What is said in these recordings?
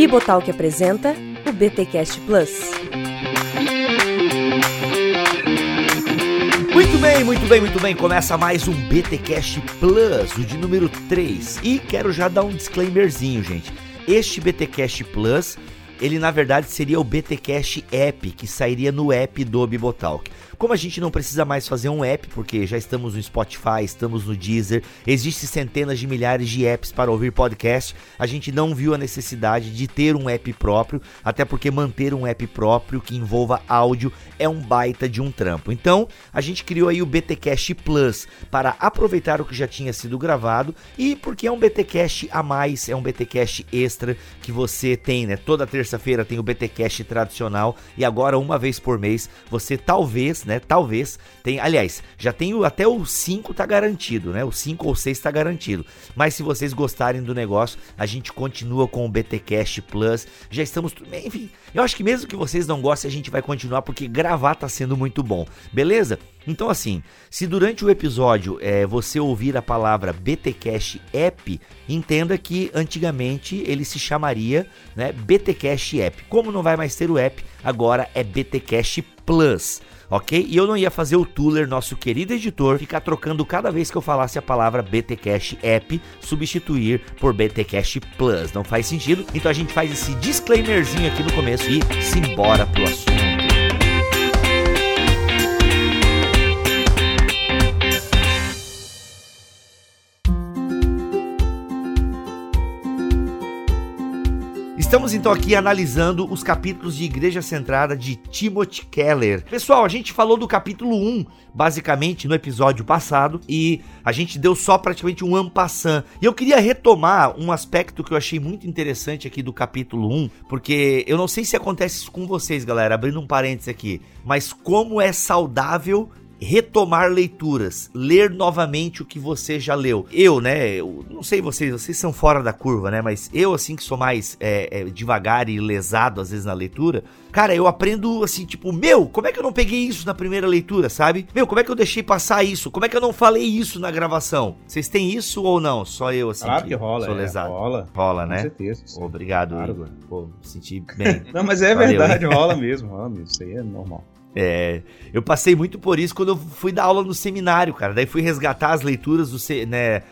Bibotalk apresenta o BTcast Plus. Muito bem, muito bem, muito bem. Começa mais um BTcast Plus, o de número 3. E quero já dar um disclaimerzinho, gente. Este BTcast Plus, ele na verdade seria o BTcast App, que sairia no app do Bibotalk. Como a gente não precisa mais fazer um app, porque já estamos no Spotify, estamos no Deezer, existem centenas de milhares de apps para ouvir podcast, a gente não viu a necessidade de ter um app próprio, até porque manter um app próprio que envolva áudio é um baita de um trampo. Então, a gente criou aí o BTcast Plus para aproveitar o que já tinha sido gravado e porque é um BTcast a mais, é um BTcast extra que você tem, né? Toda terça-feira tem o BTcast tradicional e agora uma vez por mês você talvez, né? Talvez tem, aliás, já tem até o 5 tá garantido, né? O 5 ou 6 tá garantido. Mas se vocês gostarem do negócio, a gente continua com o BTcast Plus. Já estamos, enfim, eu acho que mesmo que vocês não gostem, a gente vai continuar porque gravar tá sendo muito bom. Beleza? Então assim, se durante o episódio é, você ouvir a palavra BTcast App, entenda que antigamente ele se chamaria, né, BTcast App. Como não vai mais ter o app, agora é BTcast Plus ok? E eu não ia fazer o Tuller, nosso querido editor, ficar trocando cada vez que eu falasse a palavra BTCast App, substituir por BTCast Plus. Não faz sentido. Então a gente faz esse disclaimerzinho aqui no começo e simbora pro assunto. Estamos então aqui analisando os capítulos de Igreja Centrada de Timothy Keller. Pessoal, a gente falou do capítulo 1, basicamente, no episódio passado, e a gente deu só praticamente um ampassant. E eu queria retomar um aspecto que eu achei muito interessante aqui do capítulo 1, porque eu não sei se acontece isso com vocês, galera, abrindo um parênteses aqui, mas como é saudável retomar leituras, ler novamente o que você já leu. Eu, né, eu não sei vocês, vocês são fora da curva, né, mas eu, assim, que sou mais é, é, devagar e lesado, às vezes, na leitura, cara, eu aprendo, assim, tipo, meu, como é que eu não peguei isso na primeira leitura, sabe? Meu, como é que eu deixei passar isso? Como é que eu não falei isso na gravação? Vocês têm isso ou não? Só eu, assim, claro que, que rola, sou é, lesado. rola. Rola, né? Com certeza. Obrigado, claro. Igor. Pô, me senti bem. não, mas é Valeu, verdade, hein? rola mesmo, rola mesmo, isso aí é normal. É, eu passei muito por isso quando eu fui dar aula no seminário, cara. Daí fui resgatar as leituras do, né,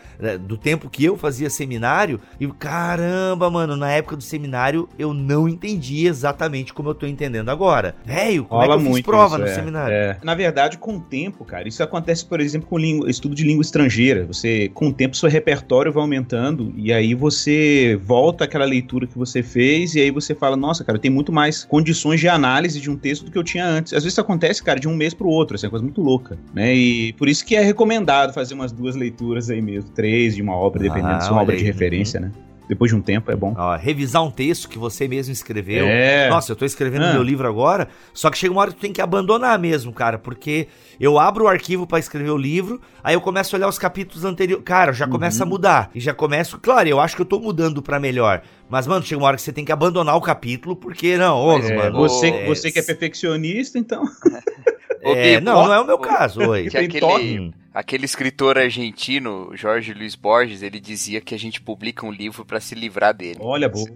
do tempo que eu fazia seminário. E caramba, mano, na época do seminário eu não entendi exatamente como eu tô entendendo agora. Velho, como Rola é que eu fiz prova isso, no é, seminário? é. Na verdade, com o tempo, cara, isso acontece, por exemplo, com língua, estudo de língua estrangeira. Você, com o tempo, seu repertório vai aumentando e aí você volta àquela leitura que você fez e aí você fala, nossa, cara, tem muito mais condições de análise de um texto do que eu tinha antes. Às vezes isso acontece, cara, de um mês pro outro, assim, é uma coisa muito louca, né? E por isso que é recomendado fazer umas duas leituras aí mesmo, três de uma obra, dependendo Ah, se é uma obra olha de aí, referência, né? Depois de um tempo é bom. Ó, revisar um texto que você mesmo escreveu. É. Nossa, eu tô escrevendo Ah. meu livro agora, só que chega uma hora que tu tem que abandonar mesmo, cara, porque eu abro o arquivo pra escrever o livro, aí eu começo a olhar os capítulos anteriores. Cara, já começa a Uhum. mudar. E já começo, claro, eu acho que eu tô mudando pra melhor. Mas, mano, chega uma hora que você tem que abandonar o capítulo, porque não, ô, É, mano. você, é, você que é perfeccionista, então. Ô, é, não, não é o meu caso, oi. Que aquele, toque. Hum. aquele escritor argentino, Jorge Luiz Borges, ele dizia que a gente publica um livro pra se livrar dele. Olha, boa.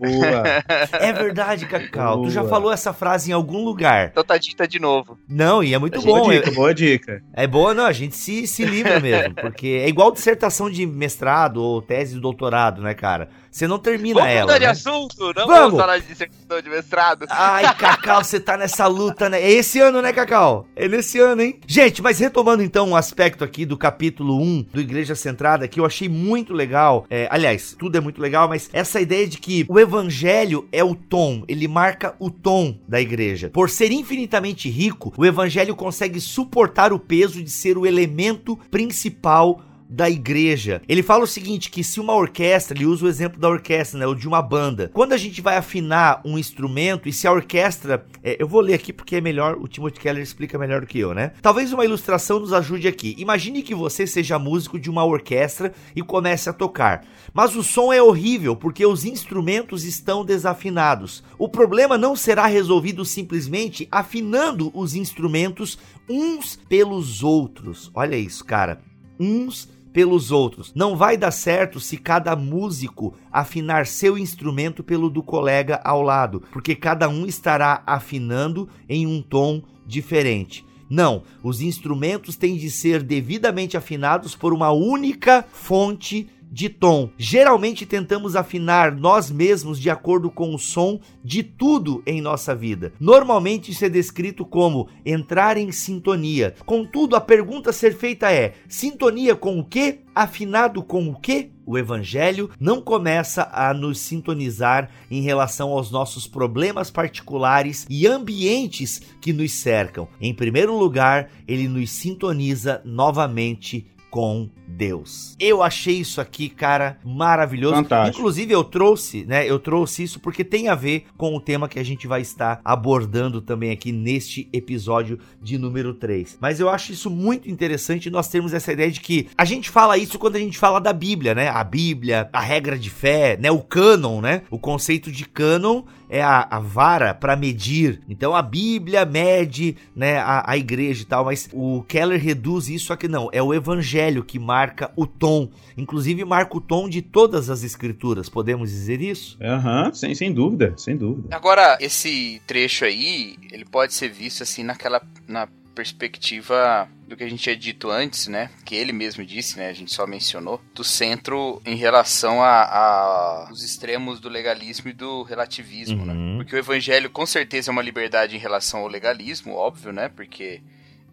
É verdade, Cacau. Tu já Boa. falou essa frase em algum lugar. Então tá dita de novo. Não, e é muito boa bom. dica, é- boa dica. É boa, não, a gente se, se livra mesmo, porque é igual dissertação de mestrado ou tese de doutorado, né, cara? Você não termina Vamos ela. mudar de né? assunto, não Vamos. vamos falar de dissertação de mestrado. Ai, Cacau, você tá nessa luta, né? É esse ano, né, Cacau? É nesse ano, hein? Gente, mas retomando então um aspecto aqui do capítulo 1 do Igreja Centrada, que eu achei muito legal. É, aliás, tudo é muito legal, mas essa ideia de que o evangelho é o tom, ele marca o tom da igreja. Por ser infinitamente rico, o evangelho consegue suportar o peso de ser o elemento principal da igreja. Ele fala o seguinte, que se uma orquestra, ele usa o exemplo da orquestra, né, ou de uma banda. Quando a gente vai afinar um instrumento e se a orquestra, é, eu vou ler aqui porque é melhor, o Timothy Keller explica melhor do que eu, né? Talvez uma ilustração nos ajude aqui. Imagine que você seja músico de uma orquestra e comece a tocar. Mas o som é horrível porque os instrumentos estão desafinados. O problema não será resolvido simplesmente afinando os instrumentos uns pelos outros. Olha isso, cara. Uns pelos outros. Não vai dar certo se cada músico afinar seu instrumento pelo do colega ao lado, porque cada um estará afinando em um tom diferente. Não, os instrumentos têm de ser devidamente afinados por uma única fonte de tom. Geralmente tentamos afinar nós mesmos de acordo com o som de tudo em nossa vida. Normalmente isso é descrito como entrar em sintonia. Contudo, a pergunta a ser feita é: sintonia com o que? Afinado com o que? O Evangelho não começa a nos sintonizar em relação aos nossos problemas particulares e ambientes que nos cercam. Em primeiro lugar, ele nos sintoniza novamente com Deus. Eu achei isso aqui, cara, maravilhoso. Fantástico. Inclusive eu trouxe, né? Eu trouxe isso porque tem a ver com o tema que a gente vai estar abordando também aqui neste episódio de número 3. Mas eu acho isso muito interessante nós termos essa ideia de que a gente fala isso quando a gente fala da Bíblia, né? A Bíblia, a regra de fé, né? O cânon, né? O conceito de cânon é a, a vara para medir. Então a Bíblia mede, né, a, a igreja e tal, mas o Keller reduz isso aqui não, é o evangelho que marca o tom, inclusive marca o tom de todas as escrituras, podemos dizer isso? Aham, uhum, sem, sem dúvida, sem dúvida. Agora, esse trecho aí, ele pode ser visto assim naquela na perspectiva do que a gente tinha dito antes, né? Que ele mesmo disse, né? A gente só mencionou do centro em relação a, a os extremos do legalismo e do relativismo, né? Uhum. Porque o evangelho com certeza é uma liberdade em relação ao legalismo, óbvio, né? Porque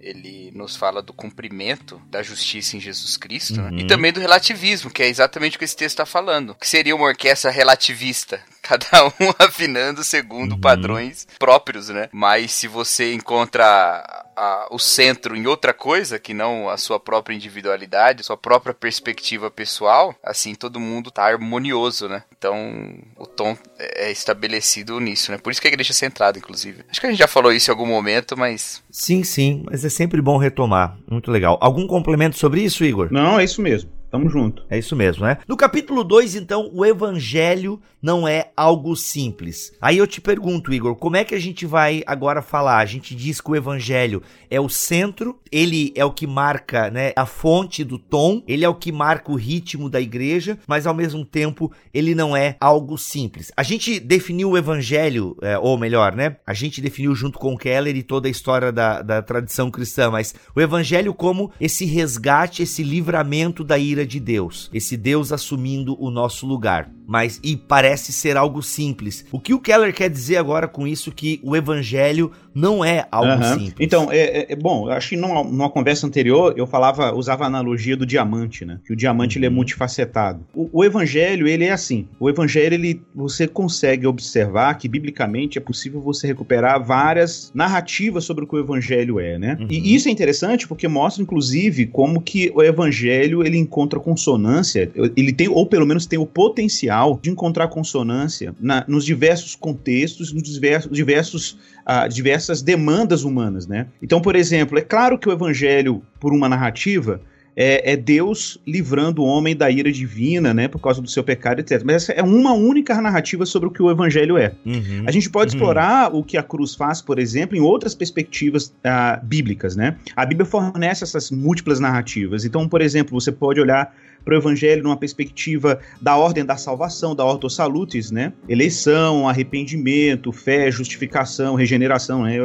ele nos fala do cumprimento da justiça em Jesus Cristo, né? Uhum. e também do relativismo, que é exatamente o que esse texto está falando, que seria uma orquestra relativista, cada um afinando segundo Uhum. padrões próprios, né? Mas se você encontra a- o centro em outra coisa que não a sua própria individualidade, sua própria perspectiva pessoal, assim todo mundo tá harmonioso, né? Então o tom é estabelecido nisso, né? Por isso que a igreja é centrada, inclusive. Acho que a gente já falou isso em algum momento, mas Sim, sim, mas é sempre bom retomar. Muito legal. Algum complemento sobre isso, Igor? Não, é isso mesmo. Tamo junto. É isso mesmo, né? No capítulo 2, então, o evangelho não é algo simples. Aí eu te pergunto, Igor, como é que a gente vai agora falar? A gente diz que o evangelho é o centro, ele é o que marca, né, a fonte do tom, ele é o que marca o ritmo da igreja, mas ao mesmo tempo ele não é algo simples. A gente definiu o evangelho, é, ou melhor, né? A gente definiu junto com Keller e toda a história da, da tradição cristã, mas o evangelho como esse resgate, esse livramento da ira de Deus, esse Deus assumindo o nosso lugar. Mas e parece ser algo simples. O que o Keller quer dizer agora com isso que o evangelho não é algo Aham. simples? Então, é, é- é bom, eu acho que numa, numa conversa anterior eu falava, usava a analogia do diamante, né? Que o diamante ele é Uhum. multifacetado. O, o evangelho, ele é assim. O evangelho, ele, você consegue observar que biblicamente é possível você recuperar várias narrativas sobre o que o evangelho é, né? Uhum. E isso é interessante porque mostra, inclusive, como que o evangelho ele encontra consonância, ele tem, ou pelo menos tem o potencial de encontrar consonância na- nos diversos contextos, nos diversos, diversos a diversas demandas humanas, né? Então, por exemplo, é claro que o evangelho, por uma narrativa, é, é Deus livrando o homem da ira divina, né? Por causa do seu pecado, etc. Mas essa é uma única narrativa sobre o que o evangelho é. Uhum. A gente pode Uhum. explorar o que a cruz faz, por exemplo, em outras perspectivas ah, bíblicas, né? A Bíblia fornece essas múltiplas narrativas. Então, por exemplo, você pode olhar para o Evangelho numa perspectiva da ordem da salvação, da ordo salutis, né? Eleição, arrependimento, fé, justificação, regeneração, né?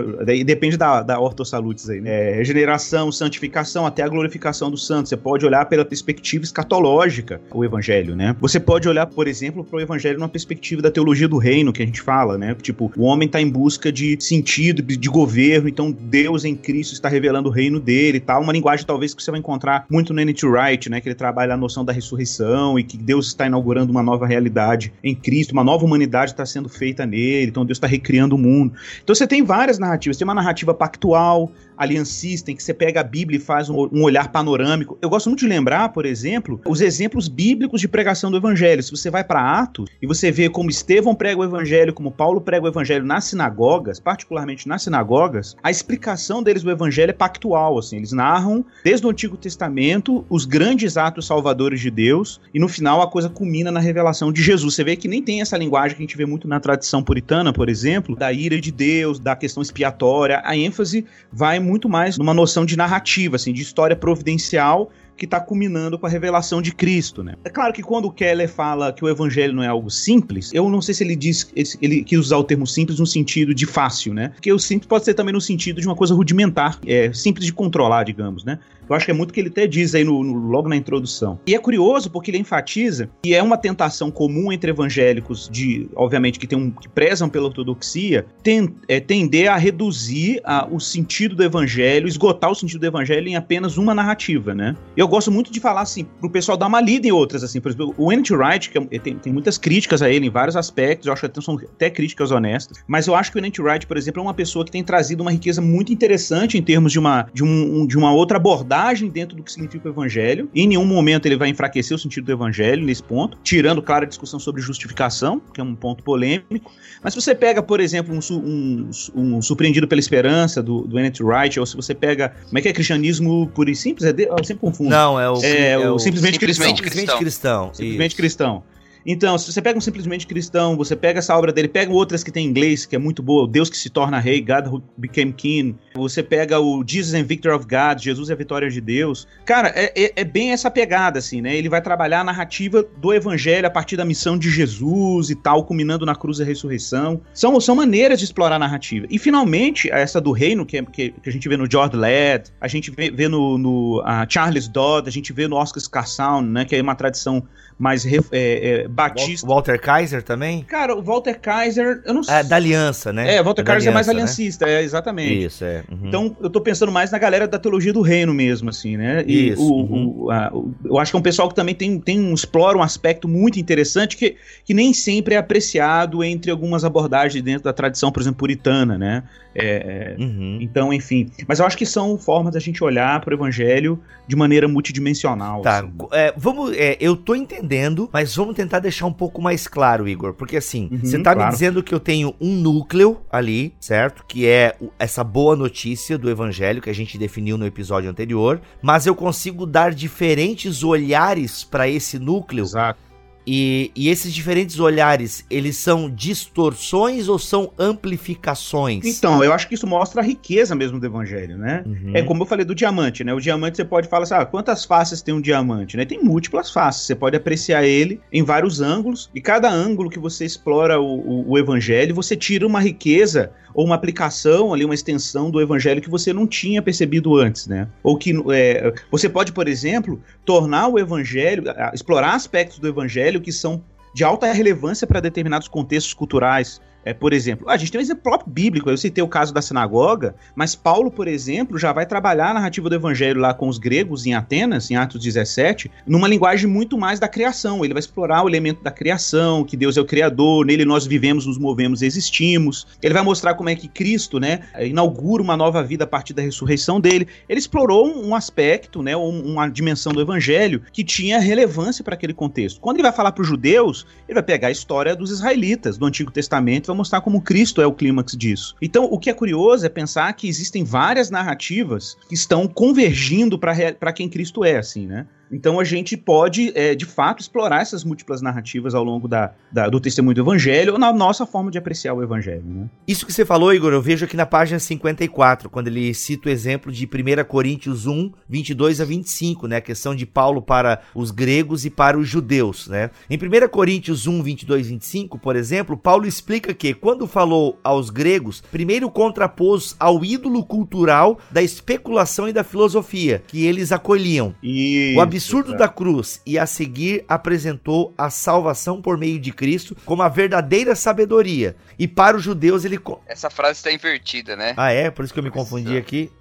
Depende da, da ordo salutis aí, né? É, regeneração, santificação, até a glorificação do santo. Você pode olhar pela perspectiva escatológica o Evangelho, né? Você pode olhar, por exemplo, para o Evangelho numa perspectiva da teologia do reino, que a gente fala, né? Tipo, o homem está em busca de sentido, de governo, então Deus em Cristo está revelando o reino dele tal. Uma linguagem talvez que você vai encontrar muito no N.T. Wright, né? Que ele trabalha a noção da ressurreição e que Deus está inaugurando uma nova realidade em Cristo, uma nova humanidade está sendo feita nele, então Deus está recriando o mundo. Então você tem várias narrativas, tem uma narrativa pactual, aliancista, em que você pega a Bíblia e faz um, um olhar panorâmico. Eu gosto muito de lembrar, por exemplo, os exemplos bíblicos de pregação do evangelho. Se você vai para Atos e você vê como Estevão prega o evangelho, como Paulo prega o evangelho nas sinagogas, particularmente nas sinagogas, a explicação deles do evangelho é pactual, assim, eles narram desde o Antigo Testamento os grandes atos salvadores de Deus e no final a coisa culmina na revelação de Jesus. Você vê que nem tem essa linguagem que a gente vê muito na tradição puritana, por exemplo, da ira de Deus, da questão expiatória. A ênfase vai muito mais numa noção de narrativa, assim, de história providencial que está culminando com a revelação de Cristo, né? É claro que quando o Keller fala que o evangelho não é algo simples, eu não sei se ele diz ele quis usar o termo simples no sentido de fácil, né? Porque o simples pode ser também no sentido de uma coisa rudimentar, é simples de controlar, digamos, né? Eu acho que é muito o que ele até diz aí no, no, logo na introdução. E é curioso porque ele enfatiza que é uma tentação comum entre evangélicos de, obviamente, que tem um que prezam pela ortodoxia, tem, é, tender a reduzir a, o sentido do evangelho, esgotar o sentido do evangelho em apenas uma narrativa, né? Eu gosto muito de falar assim pro pessoal dar uma lida em outras assim, por exemplo, o N.T. Wright, que é, tem, tem muitas críticas a ele em vários aspectos, eu acho que são até críticas honestas, mas eu acho que o N.T. Wright, por exemplo, é uma pessoa que tem trazido uma riqueza muito interessante em termos de uma de, um, de uma outra abordagem abordagem dentro do que significa o evangelho. Em nenhum momento ele vai enfraquecer o sentido do evangelho nesse ponto, tirando, claro, a discussão sobre justificação, que é um ponto polêmico. Mas se você pega, por exemplo, um, um, um Surpreendido pela Esperança, do, do. Wright, ou se você pega. Como é que é cristianismo puro e simples? É de, eu sempre confundo. Não, é o. É, é o, simplesmente, simplesmente cristão. cristão. Simplesmente cristão. Simplesmente cristão. Então, se você pega um simplesmente cristão, você pega essa obra dele, pega outras que tem em inglês, que é muito boa, Deus que se torna rei, God who became king. Você pega o Jesus and Victor of God, Jesus é a vitória de Deus. Cara, é, é, é, bem essa pegada, assim, né? Ele vai trabalhar a narrativa do evangelho a partir da missão de Jesus e tal, culminando na cruz da ressurreição. São, são maneiras de explorar a narrativa. E, finalmente, essa do reino, que, é, que, que a gente vê no George Ladd, a gente vê, vê no, no Charles Dodd, a gente vê no Oscar Scarsound, né? Que é uma tradição mais é, é, batista. Walter Kaiser também? Cara, o Walter Kaiser, eu não sei. É, da aliança, né? É, Walter da Kaiser é mais aliança, aliancista, é, exatamente. Né? Isso, é. Uhum. Então, eu tô pensando mais na galera da teologia do reino mesmo, assim, né? E Isso, o, uhum. o, a, o- eu acho que é um pessoal que também tem, tem um, explora um aspecto muito interessante que, que nem sempre é apreciado entre algumas abordagens dentro da tradição, por exemplo, puritana, né? É, é, Uhum. então, enfim. Mas eu acho que são formas da gente olhar para o evangelho de maneira multidimensional. Tá, assim. é, vamos, é, eu tô entendendo, mas vamos tentar deixar um pouco mais claro, Igor, porque assim, Uhum, você tá me claro. dizendo que eu tenho um núcleo ali, certo? Que é essa boa notícia do evangelho que a gente definiu no episódio anterior, mas eu consigo dar diferentes olhares pra esse núcleo Exato. E, e esses diferentes olhares, eles são distorções ou são amplificações? Então, eu acho que isso mostra a riqueza mesmo do evangelho, né? Uhum. É como eu falei do diamante, né? O diamante você pode falar assim, ah, quantas faces tem um diamante, né? Tem múltiplas faces, você pode apreciar ele em vários ângulos, e cada ângulo que você explora o, o- o evangelho, você tira uma riqueza ou uma aplicação ali, uma extensão do evangelho que você não tinha percebido antes, né? Ou que é, você pode, por exemplo, tornar o evangelho, explorar aspectos do evangelho que são de alta relevância para determinados contextos culturais. É, por exemplo, a gente tem um exemplo próprio bíblico, eu citei o caso da sinagoga, mas Paulo, por exemplo, já vai trabalhar a narrativa do evangelho lá com os gregos em Atenas, em Atos 17, numa linguagem muito mais da criação. Ele vai explorar o elemento da criação, que Deus é o criador, nele nós vivemos, nos movemos, existimos. Ele vai mostrar como é que Cristo, né, inaugura uma nova vida a partir da ressurreição dele. Ele explorou um aspecto, né, um- uma dimensão do evangelho que tinha relevância para aquele contexto. Quando ele vai falar para os judeus, ele vai pegar a história dos israelitas do Antigo Testamento mostrar como Cristo é o clímax disso. Então, o que é curioso é pensar que existem várias narrativas que estão convergindo para quem Cristo é, assim, né? Então a gente pode, é, de fato, explorar essas múltiplas narrativas ao longo da, da- do testemunho do Evangelho ou na nossa forma de apreciar o Evangelho, né? Isso que você falou, Igor, eu vejo aqui na página 54, quando ele cita o exemplo de 1 Coríntios 1, 22 a 25, né? A questão de Paulo para os gregos e para os judeus, né? Em 1 Coríntios 1, 22 e 25, por exemplo, Paulo explica que, quando falou aos gregos, primeiro contrapôs ao ídolo cultural da especulação e da filosofia, que eles acolhiam. E O absurdo da cruz e a seguir apresentou a salvação por meio de Cristo como a verdadeira sabedoria. E para os judeus ele. Essa frase está invertida, né? Ah, é? Por isso que eu me confundi aqui.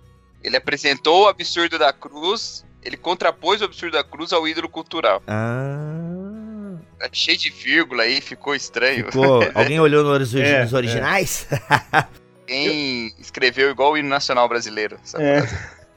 Ele apresentou o absurdo da cruz, ele contrapôs o absurdo da cruz ao ídolo cultural. Ah. Tá cheio de vírgula aí, ficou estranho. Ficou. Alguém olhou nos, É, nos originais? Quem escreveu igual o hino nacional brasileiro. Essa É.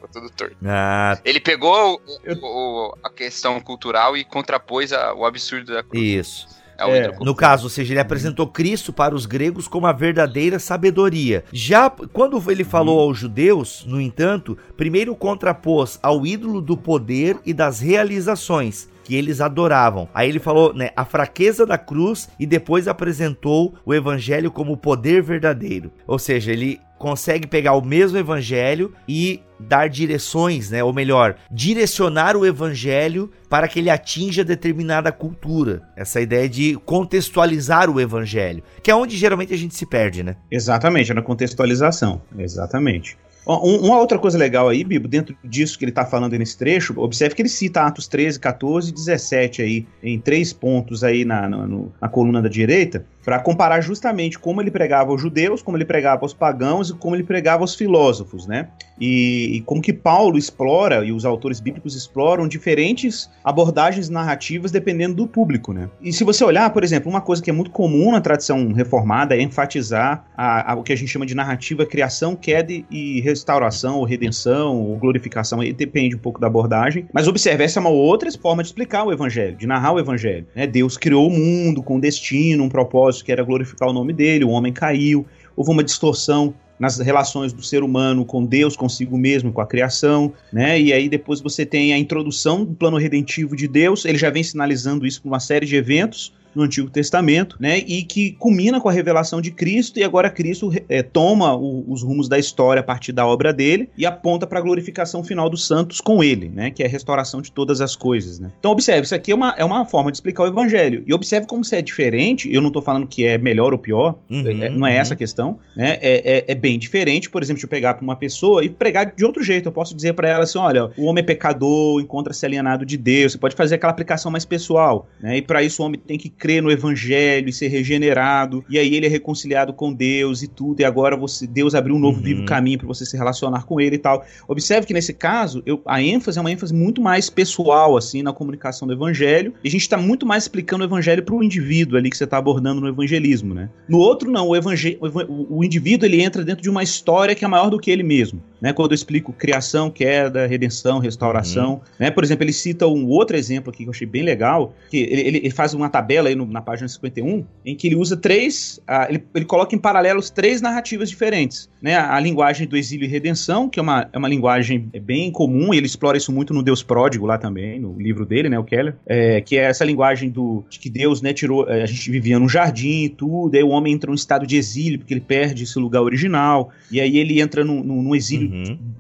ficou tudo torto. Ah, Ele pegou o- o- a questão cultural e contrapôs a- o absurdo da cruz isso. É. cultural. No caso, ou seja, ele apresentou Cristo para os gregos como a verdadeira sabedoria. Já quando ele falou aos judeus, no entanto, primeiro contrapôs ao ídolo do poder e das realizações que eles adoravam. Aí ele falou, né, a fraqueza da cruz e depois apresentou o evangelho como poder verdadeiro. Ou seja, ele consegue pegar o mesmo evangelho e dar direções, né? Ou melhor, direcionar o evangelho para que ele atinja determinada cultura. Essa ideia de contextualizar o evangelho, que é onde geralmente a gente se perde, né? Exatamente, é na contextualização. Exatamente. Uma outra coisa legal aí, Bibo, dentro disso que ele está falando nesse trecho, observe que ele cita Atos 13, 14 e 17 aí, em três pontos aí na, na, na coluna da direita, para comparar justamente como ele pregava aos judeus, como ele pregava aos pagãos e como ele pregava aos filósofos, né? E, e, como que Paulo explora e os autores bíblicos exploram diferentes abordagens narrativas dependendo do público, né? E se você olhar, por exemplo, uma coisa que é muito comum na tradição reformada é enfatizar a, a, o que a gente chama de narrativa criação, queda e restauração, ou redenção, ou glorificação, aí depende um pouco da abordagem. Mas observe, essa é uma outra forma de explicar o evangelho, de narrar o evangelho. Né? Deus criou o mundo com destino, um propósito propósito que era glorificar o nome dele, o homem caiu, houve uma distorção nas relações do ser humano com Deus, consigo mesmo, com a criação, né? E aí depois você tem a introdução do plano redentivo de Deus, ele já vem sinalizando isso por uma série de eventos, no Antigo Testamento, né? E que culmina com a revelação de Cristo, e agora Cristo é, toma o, os rumos da história a partir da obra dele e aponta para a glorificação final dos santos com ele, né? Que é a restauração de todas as coisas, né? Então, observe, isso aqui é uma, é uma forma de explicar o evangelho. E observe como isso é diferente, eu não estou falando que é melhor ou pior, uhum, é, não é uhum. essa a questão, né? É, é, é, bem diferente, por exemplo, de eu pegar para uma pessoa e pregar de outro jeito. Eu posso dizer para ela assim: olha, o homem é pecador, encontra-se alienado de Deus. Você pode fazer aquela aplicação mais pessoal, né? E para isso o homem tem que crer no evangelho e ser regenerado, e aí ele é reconciliado com Deus e tudo, e agora você, Deus abriu um novo uhum. vivo caminho para você se relacionar com ele e tal. Observe que nesse caso, eu, a ênfase é uma ênfase muito mais pessoal, assim, na comunicação do evangelho, e a gente está muito mais explicando o evangelho para o indivíduo ali que você está abordando no evangelismo, né? No outro, não, o, evangel o, o indivíduo ele entra dentro de uma história que é maior do que ele mesmo, né? Quando eu explico criação, queda, redenção, restauração, uhum. né? Por exemplo, ele cita um outro exemplo aqui que eu achei bem legal, que ele, ele faz uma tabela aí no, na página 51, em que ele usa três, uh, ele, ele coloca em paralelos três narrativas diferentes, né? A, a, linguagem do exílio e redenção, que é uma, é uma linguagem bem comum, e ele explora isso muito no Deus Pródigo lá também, no livro dele, né, o Keller, é, que é essa linguagem do, de que Deus, né, tirou, é, a gente vivia num jardim e tudo, aí o homem entra num estado de exílio, porque ele perde esse lugar original, e aí ele entra num, num exílio, uhum.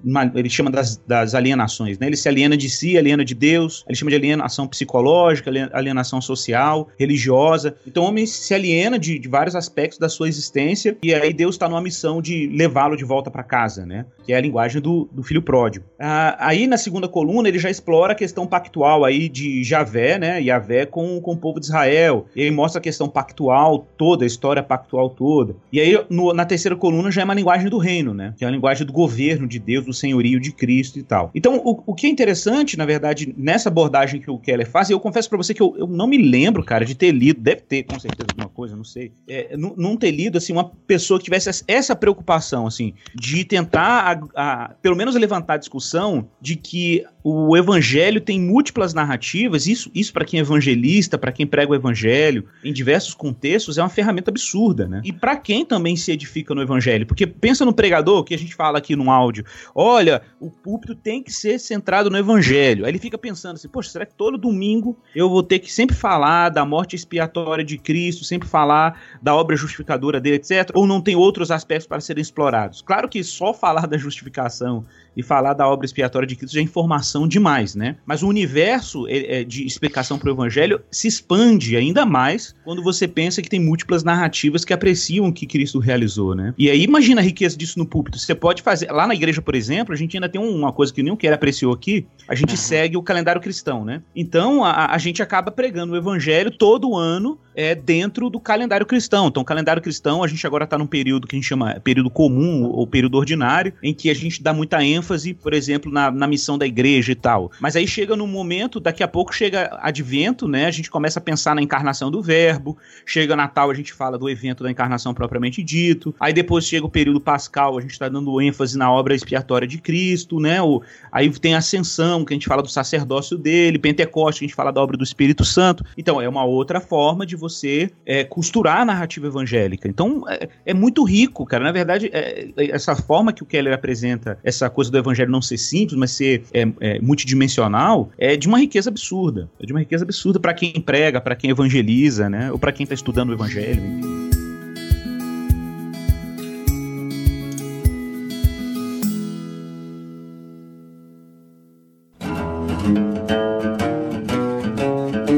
Uma, ele chama das, das alienações, né, ele se aliena de si, aliena de Deus, ele chama de alienação psicológica, alienação social, religiosa, então o homem se aliena de, de vários aspectos da sua existência e aí Deus está numa missão de levá-lo de volta para casa, né? Que é a linguagem do, do filho pródigo. Ah, aí na segunda coluna ele já explora a questão pactual aí de Javé, né? Javé com, com o povo de Israel. E mostra a questão pactual toda, a história pactual toda. E aí no, na terceira coluna já é uma linguagem do reino, né? Que é a linguagem do governo de Deus, do senhorio de Cristo e tal. Então o, o que é interessante, na verdade, nessa abordagem que o Keller faz, e eu confesso para você que eu, eu não me lembro, cara, de ter lido deve ter com certeza alguma coisa, não sei. É, não ter lido assim uma pessoa que tivesse essa preocupação assim de tentar, a, a, pelo menos levantar a discussão de que o evangelho tem múltiplas narrativas, isso, isso para quem é evangelista, para quem prega o evangelho, em diversos contextos, é uma ferramenta absurda, né? E para quem também se edifica no evangelho, porque pensa no pregador, que a gente fala aqui no áudio, olha, o púlpito tem que ser centrado no evangelho. Aí ele fica pensando assim, poxa, será que todo domingo eu vou ter que sempre falar da morte expiatória de Cristo, sempre falar da obra justificadora dele, etc? Ou não tem outros aspectos para serem explorados? Claro que só falar da justificação e falar da obra expiatória de Cristo já é informação demais, né? Mas o universo é, de explicação para o evangelho se expande ainda mais quando você pensa que tem múltiplas narrativas que apreciam o que Cristo realizou, né? E aí imagina a riqueza disso no púlpito. Você pode fazer. Lá na igreja, por exemplo, a gente ainda tem uma coisa que nem o que apreciou aqui. A gente uhum. segue o calendário cristão, né? Então a, a gente acaba pregando o evangelho todo ano é, dentro do calendário cristão. Então, o calendário cristão, a gente agora está num período que a gente chama período comum ou período ordinário, em que a gente dá muita ênfase, por exemplo, na, na missão da igreja e tal. Mas aí chega num momento, daqui a pouco chega advento, né? A gente começa a pensar na encarnação do verbo, chega Natal, a gente fala do evento da encarnação propriamente dito, aí depois chega o período pascal, a gente está dando ênfase na obra expiatória de Cristo, né? O, aí tem a ascensão, que a gente fala do sacerdócio dele, Pentecoste, a gente fala da obra do Espírito Santo. Então, é uma outra forma de você você é, costurar a narrativa evangélica. Então, é, é muito rico, cara. Na verdade, é, é, essa forma que o Keller apresenta, essa coisa do do evangelho não ser simples, mas ser é, é, multidimensional, é de uma riqueza absurda. É de uma riqueza absurda para quem prega, para quem evangeliza, né? Ou para quem está estudando o evangelho. Enfim.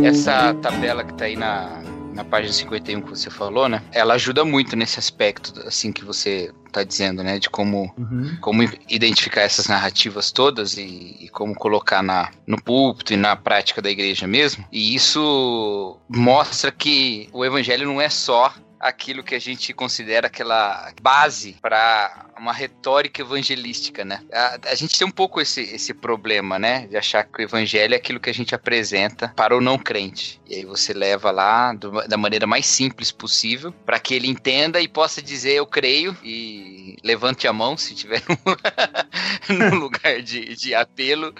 Essa tabela que está aí na, na página 51 que você falou, né? Ela ajuda muito nesse aspecto, assim, que você tá dizendo, né? De como, uhum. como identificar essas narrativas todas e, e, como colocar na, no púlpito e na prática da igreja mesmo. E isso mostra que o evangelho não é só aquilo que a gente considera aquela base para uma retórica evangelística, né? A, a, gente tem um pouco esse, esse problema, né? De achar que o evangelho é aquilo que a gente apresenta para o não crente. E aí você leva lá do, da maneira mais simples possível para que ele entenda e possa dizer eu creio e levante a mão se tiver no lugar de, de apelo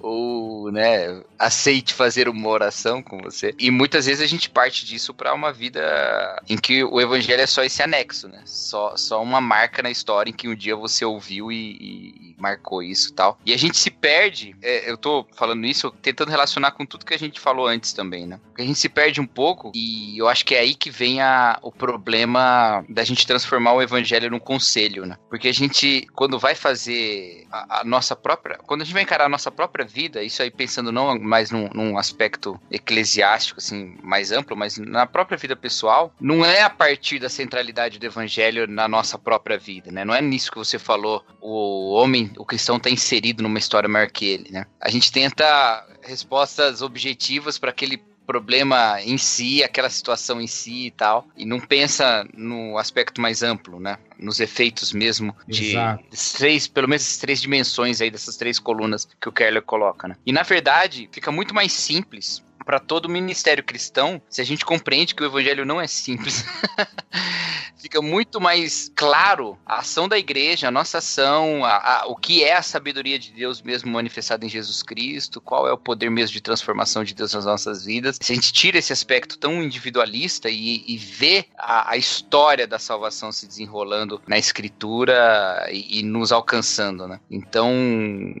ou, né, aceite fazer uma oração com você. E muitas vezes a gente parte disso para uma vida em que o evangelho é só esse anexo, né? Só, só uma marca na história em que um dia você ouviu e, e marcou isso e tal. E a gente se perde, é, eu tô falando isso tentando relacionar com tudo que a gente falou antes também, né? Porque a gente se perde um pouco e eu acho que é aí que vem a, o problema da gente transformar o evangelho num conselho, né? Porque a gente, quando vai fazer a, a nossa própria, quando a gente vai encarar a nossa própria vida, isso aí pensando não mais num, num aspecto eclesiástico, assim, mais amplo, mas na própria vida pessoal, não é a partir da centralidade do evangelho na nossa própria vida, né? Não é nisso que você falou, o homem, o cristão está inserido numa história maior que ele, né? A gente tenta respostas objetivas para aquele problema em si, aquela situação em si e tal, e não pensa no aspecto mais amplo, né? Nos efeitos mesmo de três, pelo menos três dimensões aí dessas três colunas que o Keller coloca, né? E na verdade, fica muito mais simples para todo ministério cristão se a gente compreende que o evangelho não é simples. Fica muito mais claro a ação da igreja, a nossa ação, a, a, o que é a sabedoria de Deus mesmo manifestada em Jesus Cristo, qual é o poder mesmo de transformação de Deus nas nossas vidas. Se a gente tira esse aspecto tão individualista e, e vê a, a, história da salvação se desenrolando na escritura e, e nos alcançando, né? Então,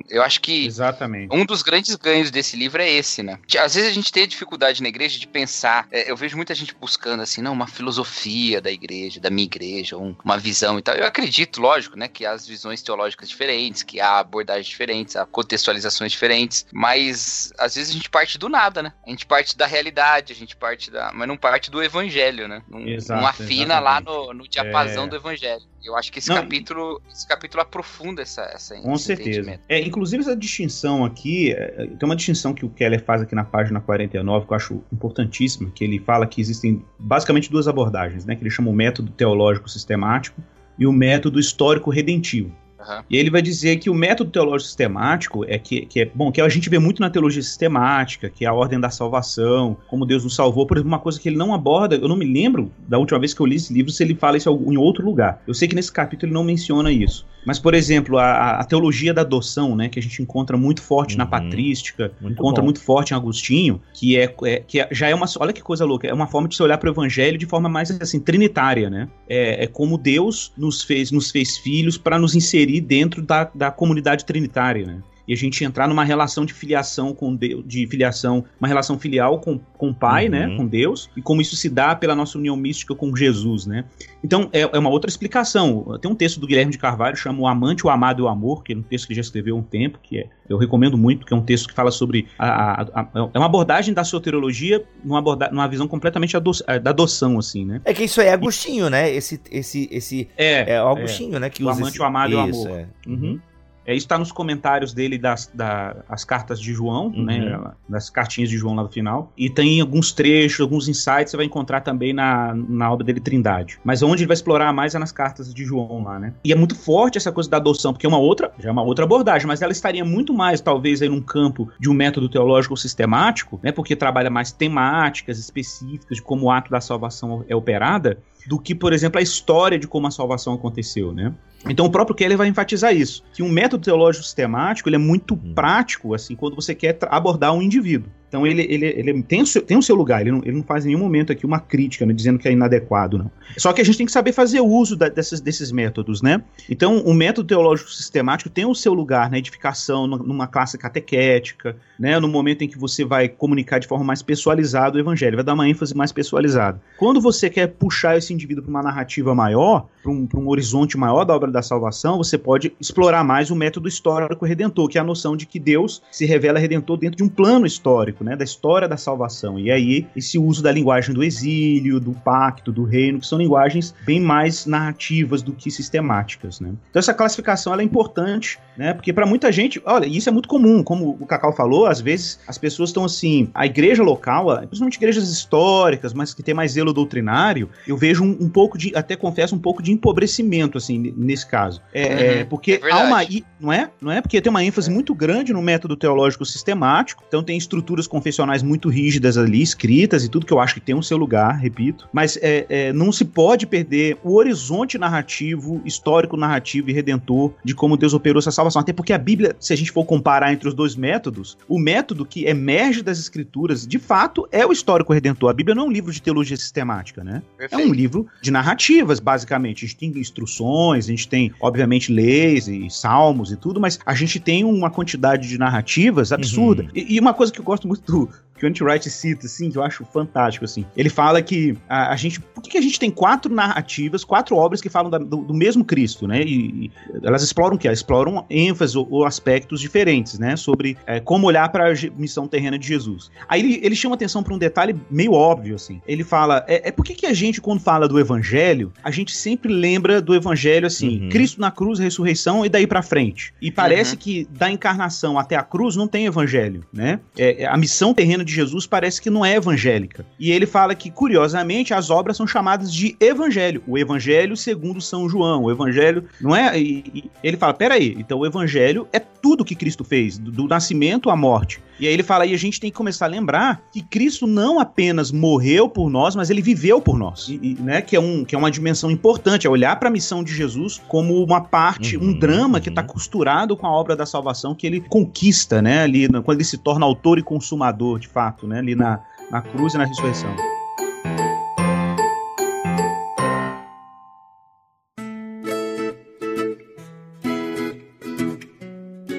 eu acho que Exatamente. um dos grandes ganhos desse livro é esse, né? Às vezes a gente tem dificuldade na igreja de pensar. É, eu vejo muita gente buscando assim, não, uma filosofia da igreja, da minha igreja, um, uma visão e tal. Eu acredito, lógico, né, que há as visões teológicas diferentes, que há abordagens diferentes, há contextualizações diferentes, mas às vezes a gente parte do nada, né? A gente parte da realidade, a gente parte da. Mas não parte do evangelho, né? Não, Exato, não afina exatamente. lá no, no diapasão é... do evangelho. Eu acho que esse não, capítulo esse capítulo aprofunda essa, essa Com certeza. É, inclusive essa distinção aqui, é, tem uma distinção que o Keller faz aqui na página 49 que eu acho importantíssima, que ele fala que existem basicamente duas abordagens, né, que ele chama o método teológico sistemático e o método histórico redentivo. Uhum. E ele vai dizer que o método teológico sistemático é que, que é bom, que a gente vê muito na teologia sistemática, que é a ordem da salvação, como Deus nos salvou. Por exemplo, uma coisa que ele não aborda, eu não me lembro da última vez que eu li esse livro se ele fala isso em outro lugar. Eu sei que nesse capítulo ele não menciona isso. Mas, por exemplo, a, a teologia da adoção, né, que a gente encontra muito forte uhum. na patrística, muito encontra bom. muito forte em Agostinho, que é, é, que é, já é uma. Olha que coisa louca, é uma forma de se olhar para o evangelho de forma mais assim, trinitária, né? É, é como Deus nos fez, nos fez filhos para nos inserir dentro da, da comunidade trinitária, né? E a gente entrar numa relação de filiação com Deus, de filiação, uma relação filial com, com o Pai, né, uhum. né, com Deus, e como isso se dá pela nossa união mística com Jesus, né. Então, é, é uma outra explicação. Tem um texto do Guilherme de Carvalho, chama O Amante, o Amado e o Amor, que é um texto que já escreveu há um tempo, que é, eu recomendo muito, que é um texto que fala sobre, a, a, a, é uma abordagem da soteriologia numa, aborda, numa visão completamente ado, é, da adoção, assim, né. É que isso aí é Agostinho, né, esse, esse, esse, é, é Agostinho, é, né, que o usa Amante, esse... o Amado e o Amor. É. Uhum. É, isso está nos comentários dele das, das cartas de João, uhum. né? Das cartinhas de João lá no final. E tem alguns trechos, alguns insights você vai encontrar também na, na obra dele Trindade. Mas onde ele vai explorar mais é nas cartas de João lá, né? E é muito forte essa coisa da adoção, porque é uma outra, já é uma outra abordagem, mas ela estaria muito mais, talvez, aí num campo de um método teológico sistemático, né? Porque trabalha mais temáticas específicas de como o ato da salvação é operada, do que, por exemplo, a história de como a salvação aconteceu, né? Então o próprio Keller vai enfatizar isso, que um método teológico sistemático ele é muito hum. prático, assim, quando você quer abordar um indivíduo. Então ele, ele, ele tem, o seu, tem o seu lugar, ele não, ele não faz em nenhum momento aqui uma crítica, né, dizendo que é inadequado, não. Só que a gente tem que saber fazer uso da, desses, desses métodos, né? Então o método teológico sistemático tem o seu lugar na edificação, numa classe catequética, né, no momento em que você vai comunicar de forma mais pessoalizada o evangelho, vai dar uma ênfase mais pessoalizada. Quando você quer puxar esse indivíduo para uma narrativa maior, para um, um horizonte maior da obra da salvação, você pode explorar mais o método histórico redentor, que é a noção de que Deus se revela redentor dentro de um plano histórico histórico, né, da história da salvação. E aí esse uso da linguagem do exílio, do pacto, do reino, que são linguagens bem mais narrativas do que sistemáticas, né? Então essa classificação ela é importante, né? Porque para muita gente, olha, isso é muito comum, como o Cacau falou, às vezes as pessoas estão assim, a igreja local, principalmente igrejas históricas, mas que tem mais zelo doutrinário, eu vejo um, um pouco de, até confesso, um pouco de empobrecimento assim nesse caso. É, uhum, é porque é há uma, não é, não é porque tem uma ênfase é. muito grande no método teológico sistemático, então tem estruturas confessionais muito rígidas ali, escritas e tudo que eu acho que tem o seu lugar, repito, mas é, é, não se pode perder o horizonte narrativo, histórico narrativo e redentor de como Deus operou essa salvação, até porque a Bíblia, se a gente for comparar entre os dois métodos, o método que emerge das escrituras, de fato, é o histórico redentor. A Bíblia não é um livro de teologia sistemática, né? Perfeito. É um livro de narrativas, basicamente. A gente tem instruções, a gente tem, obviamente, leis e salmos e tudo, mas a gente tem uma quantidade de narrativas absurda. Uhum. E, e, uma coisa que eu gosto muito do, que o Anti-Wright cita, assim, que eu acho fantástico, assim. Ele fala que a, a gente. Por que, que, a gente tem quatro narrativas, quatro obras que falam da, do, do, mesmo Cristo, né? E, e, elas exploram o quê? Elas exploram ênfase ou, ou aspectos diferentes, né? Sobre é, como olhar para a missão terrena de Jesus. Aí ele, ele chama atenção para um detalhe meio óbvio, assim. Ele fala: é, é por que, que a gente, quando fala do evangelho, a gente sempre lembra do evangelho assim, uhum. Cristo na cruz, ressurreição e daí para frente. E parece uhum. que da encarnação até a cruz não tem evangelho, né? É, é a missão terrena de Jesus parece que não é evangélica. E ele fala que, curiosamente, as obras são chamadas de evangelho. O evangelho segundo São João. O evangelho não é. E, ele fala: peraí, então o evangelho é tudo que Cristo fez, do, do nascimento à morte. E aí ele fala: e a gente tem que começar a lembrar que Cristo não apenas morreu por nós, mas ele viveu por nós. E, e, né, que, é um, que é uma dimensão importante, é olhar para a missão de Jesus como uma parte, uhum, um drama uhum. que está costurado com a obra da salvação que ele conquista, né? Ali, quando ele se torna autor e consumador de fato, né? Ali na, na cruz e na ressurreição.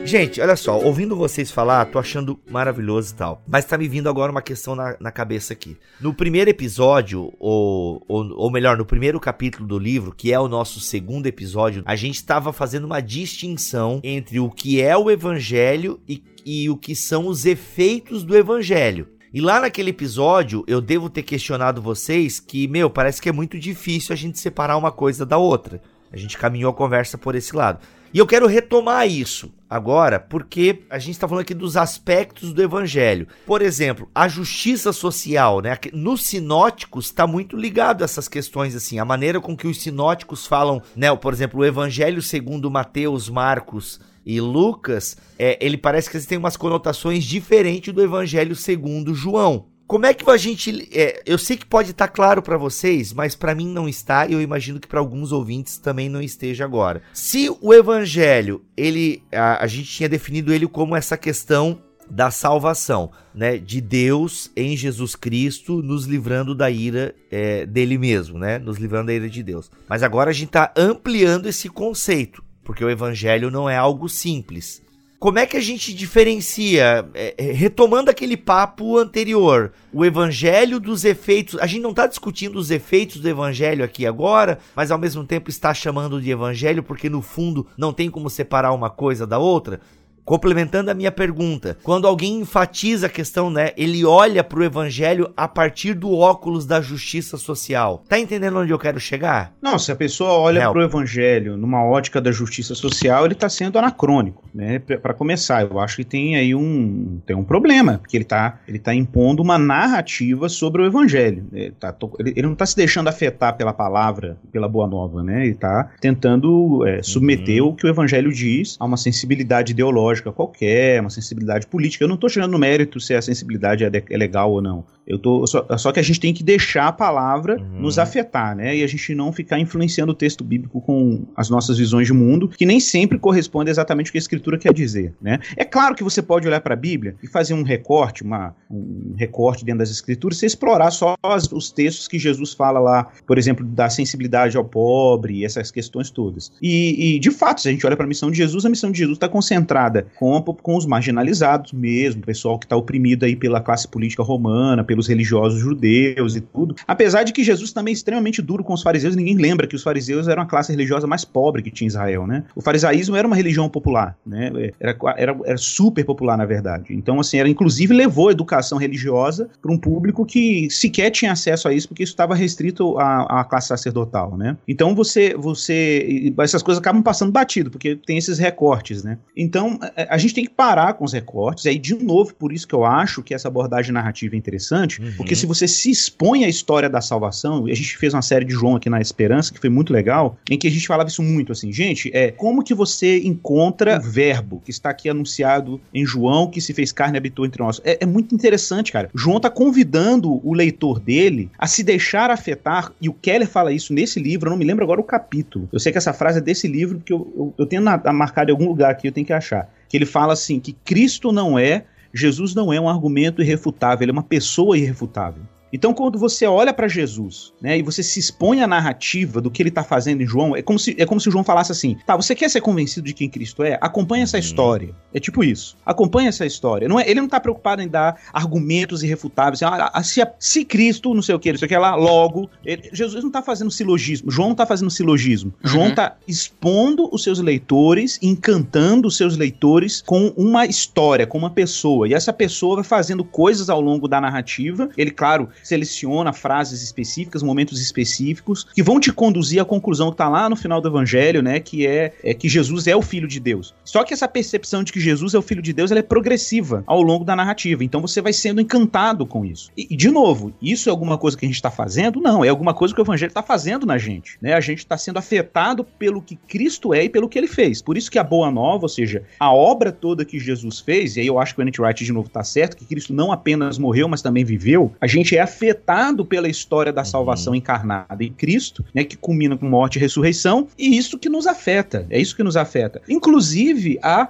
Gente, olha só, ouvindo vocês falar, tô achando maravilhoso e tal. Mas tá me vindo agora uma questão na, na cabeça aqui. No primeiro episódio, ou, ou, ou, melhor, no primeiro capítulo do livro, que é o nosso segundo episódio, a gente estava fazendo uma distinção entre o que é o evangelho e, e o que são os efeitos do evangelho. E lá naquele episódio, eu devo ter questionado vocês que, meu, parece que é muito difícil a gente separar uma coisa da outra. A gente caminhou a conversa por esse lado. E eu quero retomar isso agora, porque a gente está falando aqui dos aspectos do evangelho. Por exemplo, a justiça social, né? Nos sinóticos está muito ligado a essas questões assim, a maneira com que os sinóticos falam, né? Por exemplo, o evangelho segundo Mateus, Marcos e Lucas, é, ele parece que tem umas conotações diferentes do Evangelho segundo João. Como é que a gente. É, eu sei que pode estar tá claro para vocês, mas para mim não está, e eu imagino que para alguns ouvintes também não esteja agora. Se o Evangelho, ele. A, a gente tinha definido ele como essa questão da salvação, né, de Deus em Jesus Cristo, nos livrando da ira é, dele mesmo, né, nos livrando da ira de Deus. Mas agora a gente está ampliando esse conceito porque o evangelho não é algo simples. Como é que a gente diferencia, é, é, retomando aquele papo anterior, o evangelho dos efeitos? A gente não está discutindo os efeitos do evangelho aqui agora, mas ao mesmo tempo está chamando de evangelho porque no fundo não tem como separar uma coisa da outra. Complementando a minha pergunta, quando alguém enfatiza a questão, né, ele olha para o evangelho a partir do óculos da justiça social. Tá entendendo onde eu quero chegar? Não, se a pessoa olha para o evangelho numa ótica da justiça social, ele está sendo anacrônico, né? Para começar, eu acho que tem aí um tem um problema, porque ele está ele tá impondo uma narrativa sobre o evangelho. Ele, tá, ele, ele não está se deixando afetar pela palavra, pela boa nova, né? Ele está tentando é, submeter uhum. o que o evangelho diz a uma sensibilidade ideológica ideológica qualquer, uma sensibilidade política. Eu não estou chegando no mérito se a sensibilidade é, é legal ou não. Eu tô só, só, que a gente tem que deixar a palavra uhum. nos afetar, né? E a gente não ficar influenciando o texto bíblico com as nossas visões de mundo, que nem sempre corresponde exatamente o que a escritura quer dizer, né? É claro que você pode olhar para a Bíblia e fazer um recorte, uma, um recorte dentro das escrituras, e explorar só as, os textos que Jesus fala lá, por exemplo, da sensibilidade ao pobre, essas questões todas. E, e de fato, se a gente olha para a missão de Jesus, a missão de Jesus está concentrada com, com os marginalizados mesmo, o pessoal que está oprimido aí pela classe política romana, pelo pelos religiosos judeus e tudo. Apesar de que Jesus também é extremamente duro com os fariseus, ninguém lembra que os fariseus eram a classe religiosa mais pobre que tinha Israel, né? O farisaísmo era uma religião popular, né? Era, era, era super popular, na verdade. Então, assim, era inclusive levou a educação religiosa para um público que sequer tinha acesso a isso, porque isso estava restrito à, à classe sacerdotal, né? Então você, você, essas coisas acabam passando batido, porque tem esses recortes, né? Então a, a gente tem que parar com os recortes. E aí de novo, por isso que eu acho que essa abordagem narrativa é interessante, uhum. porque se você se expõe à história da salvação, a gente fez uma série de João aqui na Esperança que foi muito legal, em que a gente falava isso muito assim, gente, é como que você encontra o verbo que está aqui anunciado em João que se fez carne e habitou entre nós. É, é muito interessante, cara. João está convidando o leitor dele a se deixar afetar, e o Keller fala isso nesse livro, eu não me lembro agora o capítulo. Eu sei que essa frase é desse livro, porque eu, eu, eu tenho na, marcado em algum lugar aqui, eu tenho que achar. Que ele fala assim: que Cristo não é, Jesus não é um argumento irrefutável, ele é uma pessoa irrefutável. Então, quando você olha para Jesus, né, e você se expõe à narrativa do que ele está fazendo em João, é como se é como se João falasse assim: "Tá, você quer ser convencido de quem Cristo é? Acompanha essa uhum. história". É tipo isso. Acompanha essa história. Não é, ele não está preocupado em dar argumentos irrefutáveis, assim, ah, ah, se, se, Cristo, não sei o que, não sei o que lá, logo, ele, Jesus não está fazendo silogismo. João não está fazendo silogismo. Uhum. João está expondo os seus leitores, encantando os seus leitores com uma história, com uma pessoa. E essa pessoa vai fazendo coisas ao longo da narrativa. Ele, claro, seleciona frases específicas, momentos específicos, que vão te conduzir à conclusão que está lá no final do evangelho, né? Que é, é, que Jesus é o Filho de Deus. Só que essa percepção de que Jesus é o Filho de Deus ela é progressiva ao longo da narrativa. Então você vai sendo encantado com isso. E, de novo, isso é alguma coisa que a gente está fazendo? Não, é alguma coisa que o evangelho está fazendo na gente. Né? A gente está sendo afetado pelo que Cristo é e pelo que ele fez. Por isso que a boa nova, ou seja, a obra toda que Jesus fez, e aí eu acho que o N.T. Wright de novo está certo, que Cristo não apenas morreu, mas também viveu, a gente é afetado pela história da salvação uhum. encarnada em Cristo, né, que culmina com morte e ressurreição, e isso que nos afeta, é isso que nos afeta. Inclusive, a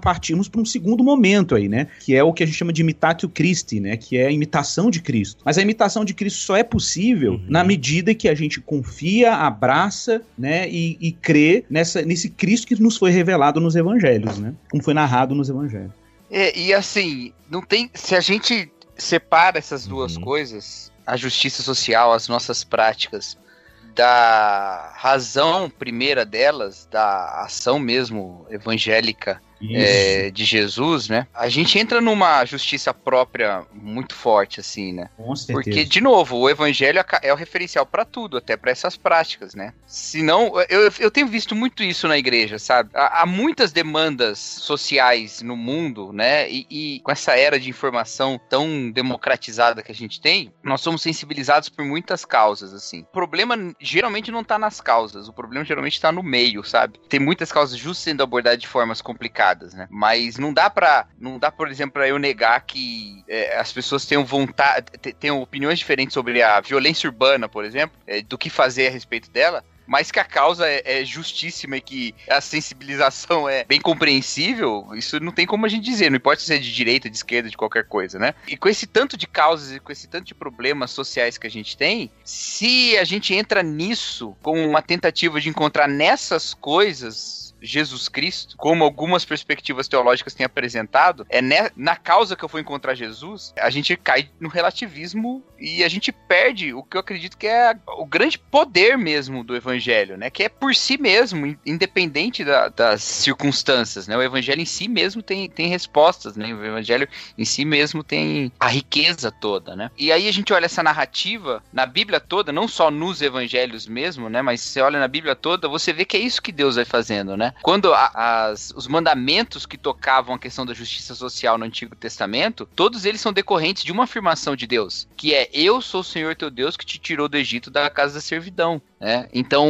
partimos para um segundo momento aí, né, que é o que a gente chama de imitatio Christi, né, que é a imitação de Cristo. Mas a imitação de Cristo só é possível uhum. na medida que a gente confia, abraça, né, e, e crê nessa, nesse Cristo que nos foi revelado nos evangelhos, né, como foi narrado nos evangelhos. É, e assim, não tem. Se a gente separa essas duas uhum. coisas, a justiça social, as nossas práticas, da razão primeira delas, da ação mesmo evangélica é, de Jesus, né? A gente entra numa justiça própria muito forte, assim, né? Com certeza. Porque, de novo, o evangelho é, é o referencial para tudo, até para essas práticas, né? Senão, eu, eu tenho visto muito isso na igreja, sabe? Há, há muitas demandas sociais no mundo, né? E, e, com essa era de informação tão democratizada que a gente tem, nós somos sensibilizados por muitas causas, assim. O problema geralmente não tá nas causas, o problema geralmente tá no meio, sabe? Tem muitas causas justas sendo abordadas de formas complicadas né? Mas não dá para não dá, por exemplo, eu negar que é, as pessoas tenham vontade, tenham opiniões diferentes sobre a violência urbana, por exemplo, é, do que fazer a respeito dela, mas que a causa é, é, justíssima e que a sensibilização é bem compreensível, isso não tem como a gente dizer, não importa se é de direita, de esquerda, de qualquer coisa, né? E com esse tanto de causas e com esse tanto de problemas sociais que a gente tem, se a gente entra nisso com uma tentativa de encontrar nessas coisas Jesus Cristo, como algumas perspectivas teológicas têm apresentado, é na causa que eu vou encontrar Jesus, a gente cai no relativismo e a gente perde o que eu acredito que é o grande poder mesmo do evangelho, né? Que é por si mesmo, independente da, das circunstâncias, né? O evangelho em si mesmo tem, tem respostas, né? O evangelho em si mesmo tem a riqueza toda, né? E aí a gente olha essa narrativa na Bíblia toda, não só nos evangelhos mesmo, né? Mas você olha na Bíblia toda, você vê que é isso que Deus vai fazendo, né? Quando as, os mandamentos que tocavam a questão da justiça social no Antigo Testamento, todos eles são decorrentes de uma afirmação de Deus, que é eu sou o Senhor teu Deus que te tirou do Egito da casa da servidão. Né? Então,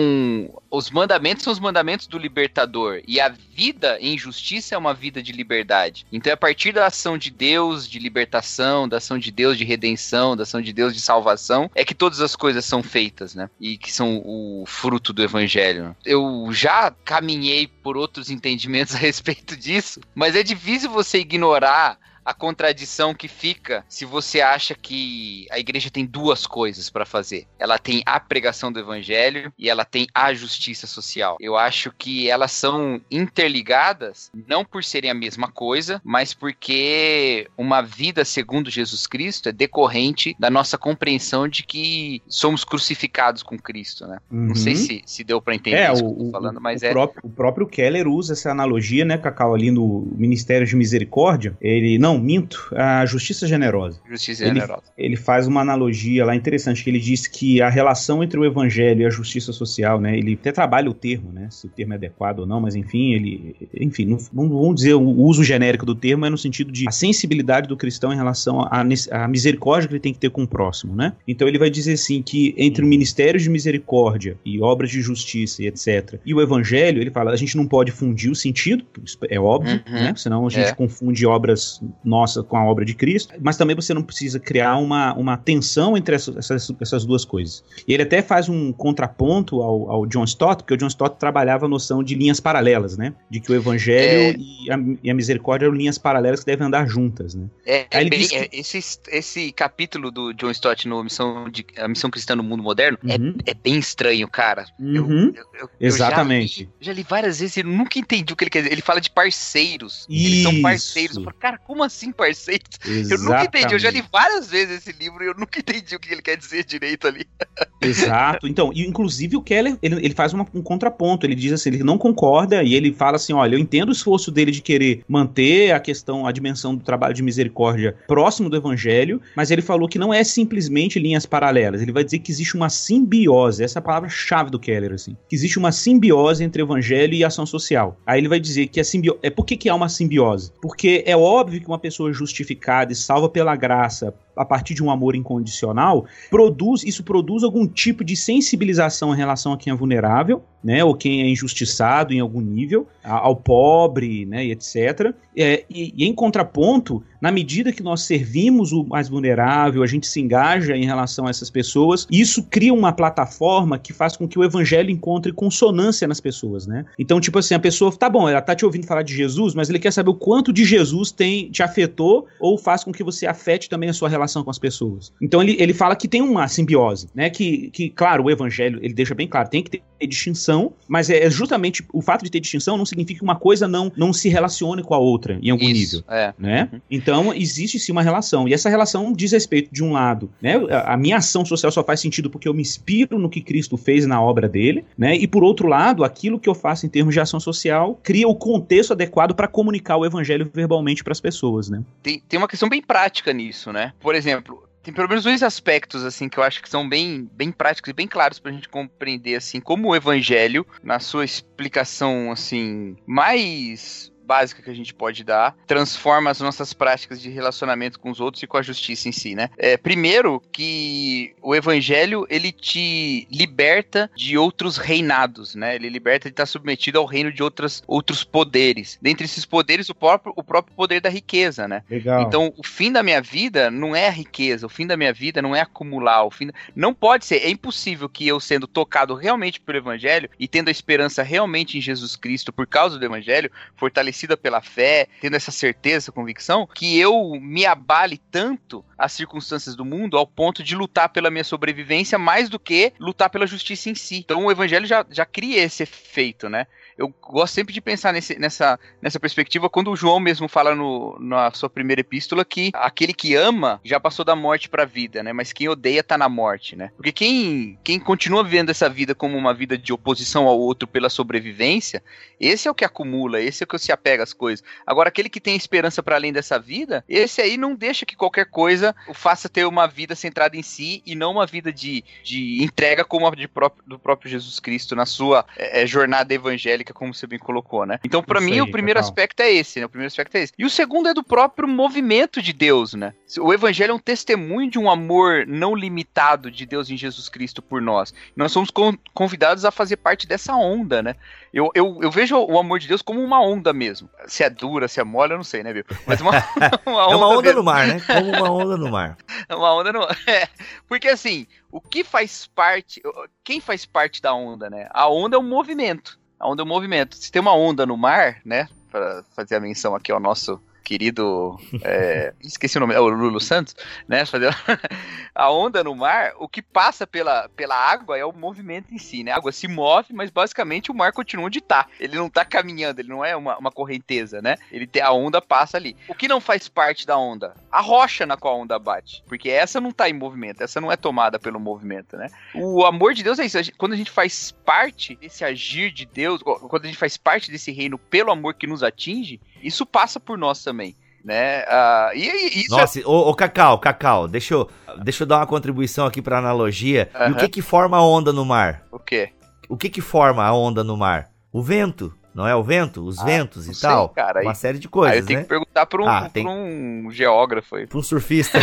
os mandamentos são os mandamentos do libertador. E a vida em justiça é uma vida de liberdade. Então, é a partir da ação de Deus de libertação, da ação de Deus de redenção, da ação de Deus de salvação, é que todas as coisas são feitas, né? E que são o fruto do evangelho. Eu já caminhei por outros entendimentos a respeito disso, mas é difícil você ignorar a contradição que fica se você acha que a igreja tem duas coisas para fazer. Ela tem a pregação do evangelho e ela tem a justiça social. Eu acho que elas são interligadas não por serem a mesma coisa, mas porque uma vida segundo Jesus Cristo é decorrente da nossa compreensão de que somos crucificados com Cristo, né? Uhum. Não sei se, se deu para entender é, isso o, que eu tô falando, mas o é. Próprio, o próprio Keller usa essa analogia, né, Cacau, ali no Ministério de Misericórdia. Ele, não, minto, a justiça generosa. Justiça ele, generosa. Ele faz uma analogia lá interessante, que ele diz que a relação entre o evangelho e a justiça social, né, ele até trabalha o termo, né, se o termo é adequado ou não, mas enfim, ele, enfim, não, não vamos dizer o uso genérico do termo, é no sentido de a sensibilidade do cristão em relação à, à misericórdia que ele tem que ter com o próximo, né? Então ele vai dizer assim que entre o ministério de misericórdia e obras de justiça e etc, e o evangelho, ele fala, a gente não pode fundir o sentido, é óbvio, uhum. né? Senão a gente é. confunde obras nossas com a obra de Cristo, mas também você não precisa criar uma, uma tensão entre essas, essas duas coisas. E ele até faz um contraponto ao, ao John Stott, porque o John Stott trabalhava a noção de linhas paralelas, né? De que o evangelho é. e, a, e, a, misericórdia eram linhas paralelas que devem andar juntas, né? É, é bem, que... É, esse, esse capítulo do John Stott no Missão, de, a Missão Cristã no Mundo Moderno é, uhum. é, bem estranho, cara. Uhum. Eu, eu, eu, Exatamente. Já li, já li, várias vezes e nunca entendi o que ele quer dizer. Ele fala de parceiros. Isso. Eles são parceiros. Eu falo, cara, como assim parceiros? Exatamente. Eu nunca entendi. Eu já li várias vezes esse livro e eu nunca entendi o que ele quer dizer direito ali. Exato. Então, e, inclusive o Keller, ele, ele faz uma, um contraponto. Ele diz assim, ele não concorda e ele fala assim, olha, eu entendo o esforço dele de querer manter a questão, a dimensão do trabalho de misericórdia próximo do evangelho, mas ele falou que não é simplesmente linhas paralelas. Ele vai dizer que existe uma simbiose, essa é a palavra-chave do Keller, assim. Que existe uma simbiose entre evangelho e ação social. Aí ele vai dizer que a simbiose. É por que, que há uma simbiose? Porque é óbvio que uma pessoa justificada e salva pela graça a partir de um amor incondicional, produz, isso produz algum tipo de sensibilização em relação a quem é vulnerável, né, ou quem é injustiçado em algum nível, ao pobre, né, e etc. É, e, e, em contraponto, na medida que nós servimos o mais vulnerável, a gente se engaja em relação a essas pessoas, isso cria uma plataforma que faz com que o evangelho encontre consonância nas pessoas, né? Então, tipo assim, a pessoa, tá bom, ela tá te ouvindo falar de Jesus, mas ele quer saber o quanto de Jesus tem te afetou ou faz com que você afete também a sua relação com as pessoas. Então ele, ele fala que tem uma simbiose, né? Que, que, claro, o evangelho, ele deixa bem claro, tem que ter distinção, mas é, é justamente o fato de ter distinção não significa que uma coisa não, não se relacione com a outra em algum Isso, nível, é. né? Uhum. Então existe sim uma relação e essa relação diz respeito de um lado, né? A, a minha ação social só faz sentido porque eu me inspiro no que Cristo fez na obra dele, né? E por outro lado, aquilo que eu faço em termos de ação social cria o contexto adequado para comunicar o evangelho verbalmente para as pessoas, né? Tem, tem uma questão bem prática nisso, né? Por exemplo, tem pelo menos dois aspectos, assim, que eu acho que são bem, bem práticos e bem claros pra gente compreender, assim, como o evangelho, na sua explicação, assim, mais básica que a gente pode dar, transforma as nossas práticas de relacionamento com os outros e com a justiça em si, né? É, primeiro que o evangelho ele te liberta de outros reinados, né? Ele liberta de estar submetido ao reino de outras, outros poderes. Dentre esses poderes, o próprio, o próprio poder da riqueza, né? Legal. Então, o fim da minha vida não é a riqueza, o fim da minha vida não é acumular, o fim da... não pode ser, é impossível que eu sendo tocado realmente pelo evangelho e tendo a esperança realmente em Jesus Cristo por causa do evangelho, fortalecido fortalecida pela fé, tendo essa certeza, essa convicção, que eu me abale tanto as circunstâncias do mundo ao ponto de lutar pela minha sobrevivência mais do que lutar pela justiça em si. Então o evangelho já, já cria esse efeito, né? eu gosto sempre de pensar nesse, nessa, nessa perspectiva quando o João mesmo fala no, na sua primeira epístola que aquele que ama já passou da morte para a vida, né? Mas quem odeia tá na morte, né? Porque quem, quem continua vivendo essa vida como uma vida de oposição ao outro pela sobrevivência, esse é o que acumula, esse é o que se apega às coisas. Agora, aquele que tem esperança para além dessa vida, esse aí não deixa que qualquer coisa o faça ter uma vida centrada em si e não uma vida de, de entrega como a de próprio, do próprio Jesus Cristo na sua é, jornada evangélica como você bem colocou, né? Então, para mim, aí, o primeiro total. aspecto é esse, né? O primeiro aspecto é esse. E o segundo é do próprio movimento de Deus, né? O evangelho é um testemunho de um amor não limitado de Deus em Jesus Cristo por nós. Nós somos convidados a fazer parte dessa onda, né? Eu, eu, eu vejo o amor de Deus como uma onda mesmo. Se é dura, se é mole, eu não sei, né, Bill? Mas uma, uma onda. é uma onda mesmo. no mar, né? Como uma onda no mar. É uma onda no mar. É, porque assim, o que faz parte. Quem faz parte da onda, né? A onda é o movimento. A onda é o movimento. Se tem uma onda no mar, né? Para fazer a menção aqui ao nosso querido. É, esqueci o nome, é o Lulu Santos, né? A onda no mar, o que passa pela, pela água é o movimento em si, né? A água se move, mas basicamente o mar continua onde tá. Ele não tá caminhando, ele não é uma, uma correnteza, né? Ele tem a onda passa ali. O que não faz parte da onda? A rocha na qual a onda bate. Porque essa não tá em movimento, essa não é tomada pelo movimento, né? O amor de Deus é isso. Quando a gente faz parte desse agir de Deus, quando a gente faz parte desse reino pelo amor que nos atinge, isso passa por nós também né? Uh, e, e isso é Nossa, é... ô, ô, Cacau, Cacau, deixa eu, deixa eu dar uma contribuição aqui pra analogia. E o que que forma a onda no mar? O quê? O que que forma a onda no mar? O vento. Não é o vento? Os ah, ventos e sei, tal. Cara, Uma série de coisas, aí eu tenho né? que perguntar pra um, ah, tem... pra um geógrafo aí. Pra um surfista.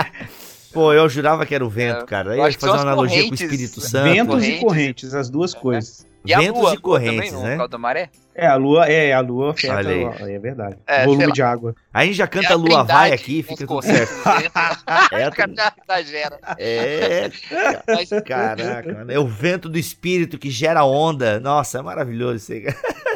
Pô, eu jurava que era o vento, é, cara. Aí eu ia fazer uma analogia com o Espírito Santo. Ventos e correntes, as duas coisas. E Ventos a lua, e correntes, também, né? Da maré? É, a lua, é, a lua afeta Olha aí. é verdade. É, Volume de água. Aí a gente já canta a lua vai aqui, fica tudo certo. é, exagera. É, caraca, mano. é o vento do espírito que gera onda. Nossa, é maravilhoso isso aí.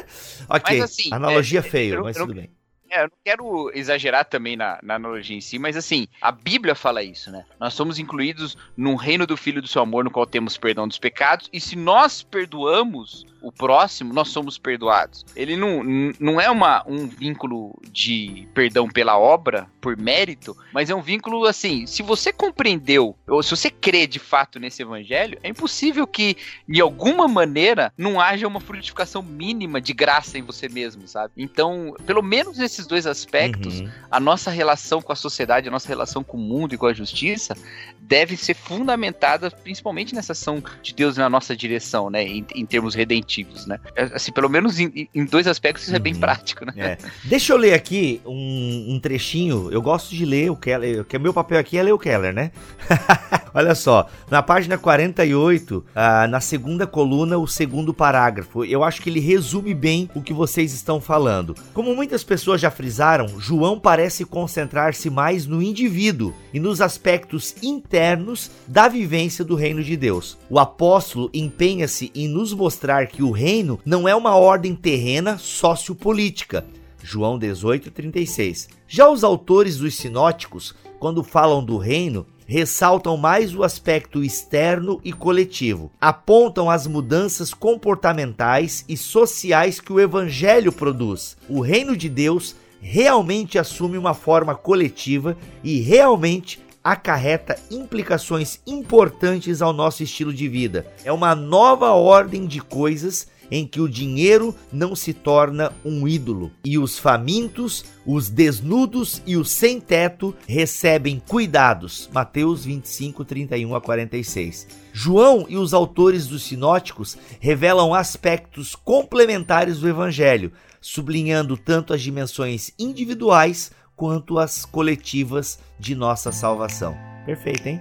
ok, assim, analogia é, feio, eu, mas eu, tudo bem. É, eu não quero exagerar também na, na, analogia em si, mas assim, a Bíblia fala isso, né? Nós somos incluídos num reino do Filho do seu amor, no qual temos perdão dos pecados, e se nós perdoamos o próximo, nós somos perdoados. Ele não, não é uma, um vínculo de perdão pela obra, por mérito, mas é um vínculo assim, se você compreendeu, ou se você crê de fato nesse evangelho, é impossível que, de alguma maneira, não haja uma frutificação mínima de graça em você mesmo, sabe? Então, pelo menos nesses dois aspectos, uhum. a nossa relação com a sociedade, a nossa relação com o mundo e com a justiça deve ser fundamentada principalmente nessa ação de Deus na nossa direção, né? Em, em termos redentivos, né? É, assim, pelo menos em, em dois aspectos isso uhum. é bem uhum. prático, né? É. Deixa eu ler aqui um, um, trechinho. Eu gosto de ler o Keller, que é meu papel aqui é ler o Keller, né? Olha só, na página 48, ah, na segunda coluna, o segundo parágrafo, eu acho que ele resume bem o que vocês estão falando. Como muitas pessoas já frisaram, João parece concentrar-se mais no indivíduo e nos aspectos internos da vivência do reino de Deus. O apóstolo empenha-se em nos mostrar que o reino não é uma ordem terrena sociopolítica. João 18:36. Já os autores dos sinóticos, quando falam do reino, ressaltam mais o aspecto externo e coletivo. Apontam as mudanças comportamentais e sociais que o evangelho produz. O reino de Deus realmente assume uma forma coletiva e realmente acarreta implicações importantes ao nosso estilo de vida. É uma nova ordem de coisas em que o dinheiro não se torna um ídolo e os famintos, os desnudos e os sem teto recebem cuidados. Mateus 25, 31 a 46. João e os autores dos sinóticos revelam aspectos complementares do evangelho, sublinhando tanto as dimensões individuais quanto as coletivas de nossa salvação. Perfeito, hein?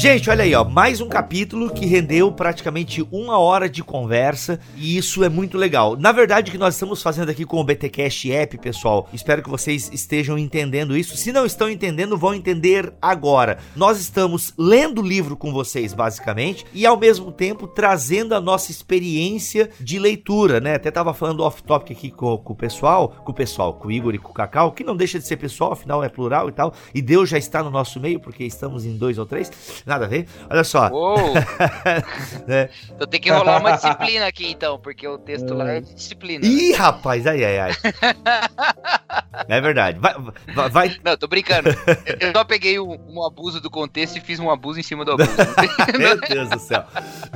Gente, olha aí, ó, mais um capítulo que rendeu praticamente uma hora de conversa e isso é muito legal. Na verdade, o que nós estamos fazendo aqui com o BTcast App, pessoal, espero que vocês estejam entendendo isso. Se não estão entendendo, vão entender agora. Nós estamos lendo o livro com vocês, basicamente, e ao mesmo tempo trazendo a nossa experiência de leitura, né? Até tava falando off-topic aqui com, com, o pessoal, com o pessoal, com o Igor e com o Cacau, que não deixa de ser pessoal, afinal é plural e tal, e Deus já está no nosso meio, porque estamos em dois ou três nada a ver. Olha só. é. Então tem que rolar uma disciplina aqui, então, porque o texto lá é de disciplina. Ih, rapaz, ai, ai, ai. é verdade. Vai, vai, vai. Não, tô brincando. Eu só peguei um, um, abuso do contexto e fiz um abuso em cima do abuso. Meu Deus do céu.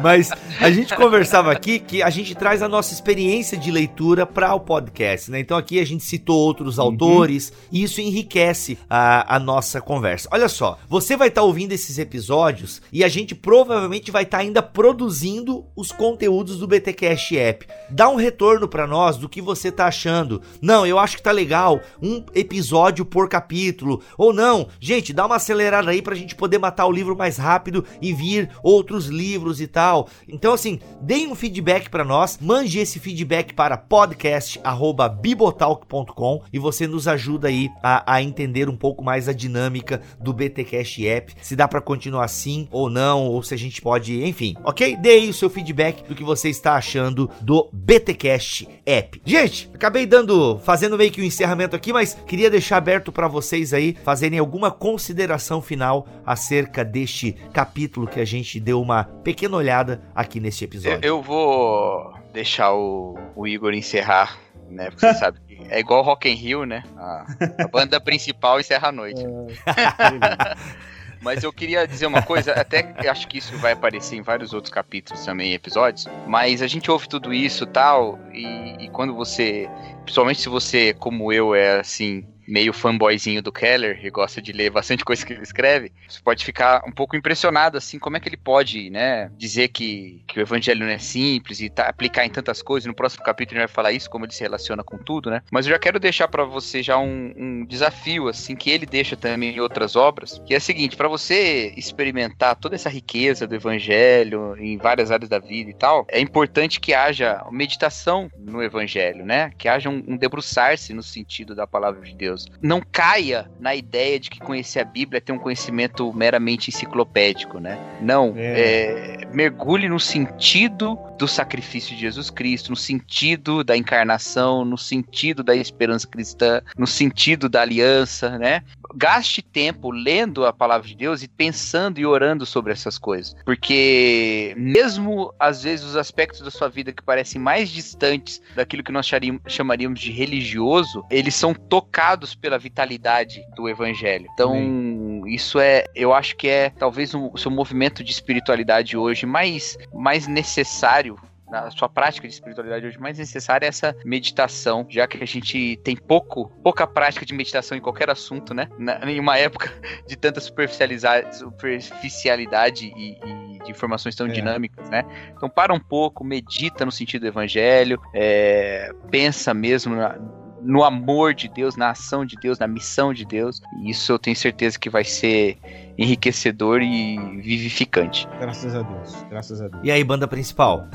Mas a gente conversava aqui que a gente traz a nossa experiência de leitura para o podcast, né? Então aqui a gente citou outros uhum. autores e isso enriquece a, a nossa conversa. Olha só, você vai estar tá ouvindo esses episódios episódios e a gente provavelmente vai estar tá ainda produzindo os conteúdos do BTcast App. Dá um retorno para nós do que você tá achando. Não, eu acho que tá legal. um episódio por capítulo. Ou não, gente, dá uma acelerada aí pra gente poder matar o livro mais rápido e vir outros livros e tal. Então, assim, deem um feedback para nós, mande esse feedback para podcast.bibotalk.com e você nos ajuda aí a, a, entender um pouco mais a dinâmica do BTcast App, se dá para continuar assim ou não, ou se a gente pode, enfim, ok? Dê aí o seu feedback do que você está achando do BTcast App. Gente, acabei dando, fazendo meio que um encerramento aqui, mas queria deixar aberto para vocês aí fazerem alguma consideração final acerca deste capítulo que a gente deu uma pequena olhada aqui neste episódio. Eu, eu vou deixar o, o Igor encerrar né? Porque você sabe que é igual Rock in Rio, né? A, a banda principal encerra a noite. É. Mas eu queria dizer uma coisa, até acho que isso vai aparecer em vários outros capítulos também, episódios. Mas a gente ouve tudo isso tal, e, e quando você. Principalmente se você, como eu, é assim, meio fanboyzinho do Keller e gosta de ler bastante coisa que ele escreve, você pode ficar um pouco impressionado, assim, como é que ele pode, né, dizer que, que o evangelho não é simples e tá, aplicar em tantas coisas. No próximo capítulo ele vai falar isso, como ele se relaciona com tudo, né? Mas eu já quero deixar para você já um, um, desafio, assim, que ele deixa também em outras obras, que é o seguinte, para você experimentar toda essa riqueza do evangelho em várias áreas da vida e tal, é importante que haja meditação no evangelho, né? Que haja um, um debruçar-se no sentido da palavra de Deus. Deus. Não caia na ideia de que conhecer a Bíblia é ter um conhecimento meramente enciclopédico, né? Não. É. É, mergulhe no sentido do sacrifício de Jesus Cristo, no sentido da encarnação, no sentido da esperança cristã, no sentido da aliança, né? Gaste tempo lendo a palavra de Deus e pensando e orando sobre essas coisas. Porque mesmo às vezes os aspectos da sua vida que parecem mais distantes daquilo que nós chamaríamos de religioso, eles são tocados pela vitalidade do evangelho. Então, Sim. isso é, eu acho que é talvez o seu movimento de espiritualidade hoje mais mais necessário na sua prática de espiritualidade hoje mais necessária é essa meditação, já que a gente tem pouco, pouca prática de meditação em qualquer assunto, né? Na, em uma época de tanta superficialidade e, e de informações tão é. dinâmicas, né? Então para um pouco, medita no sentido do evangelho, é, pensa mesmo na, no amor de Deus, na ação de Deus, na missão de Deus. E isso eu tenho certeza que vai ser enriquecedor e vivificante. Graças a Deus, graças a Deus. E aí, banda principal?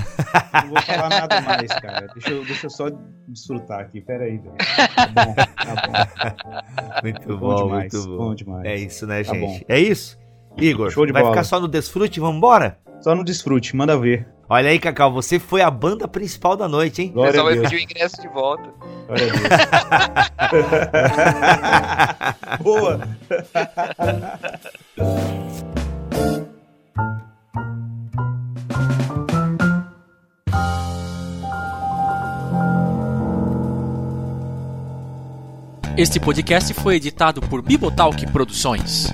Não vou falar nada mais, cara. Deixa eu, deixa eu só desfrutar aqui. Pera aí, velho. Tá bom, tá bom. Muito bom, bom demais, muito bom. bom demais. É isso, né, tá gente? Bom. É isso? Igor, Show de vai bola. ficar só no desfrute? Vamos embora? Só no desfrute, manda ver. Olha aí, Cacau, você foi a banda principal da noite, hein? Glória Você só vai pedir o ingresso de volta. Boa! Este podcast foi editado por Bibotalk Produções.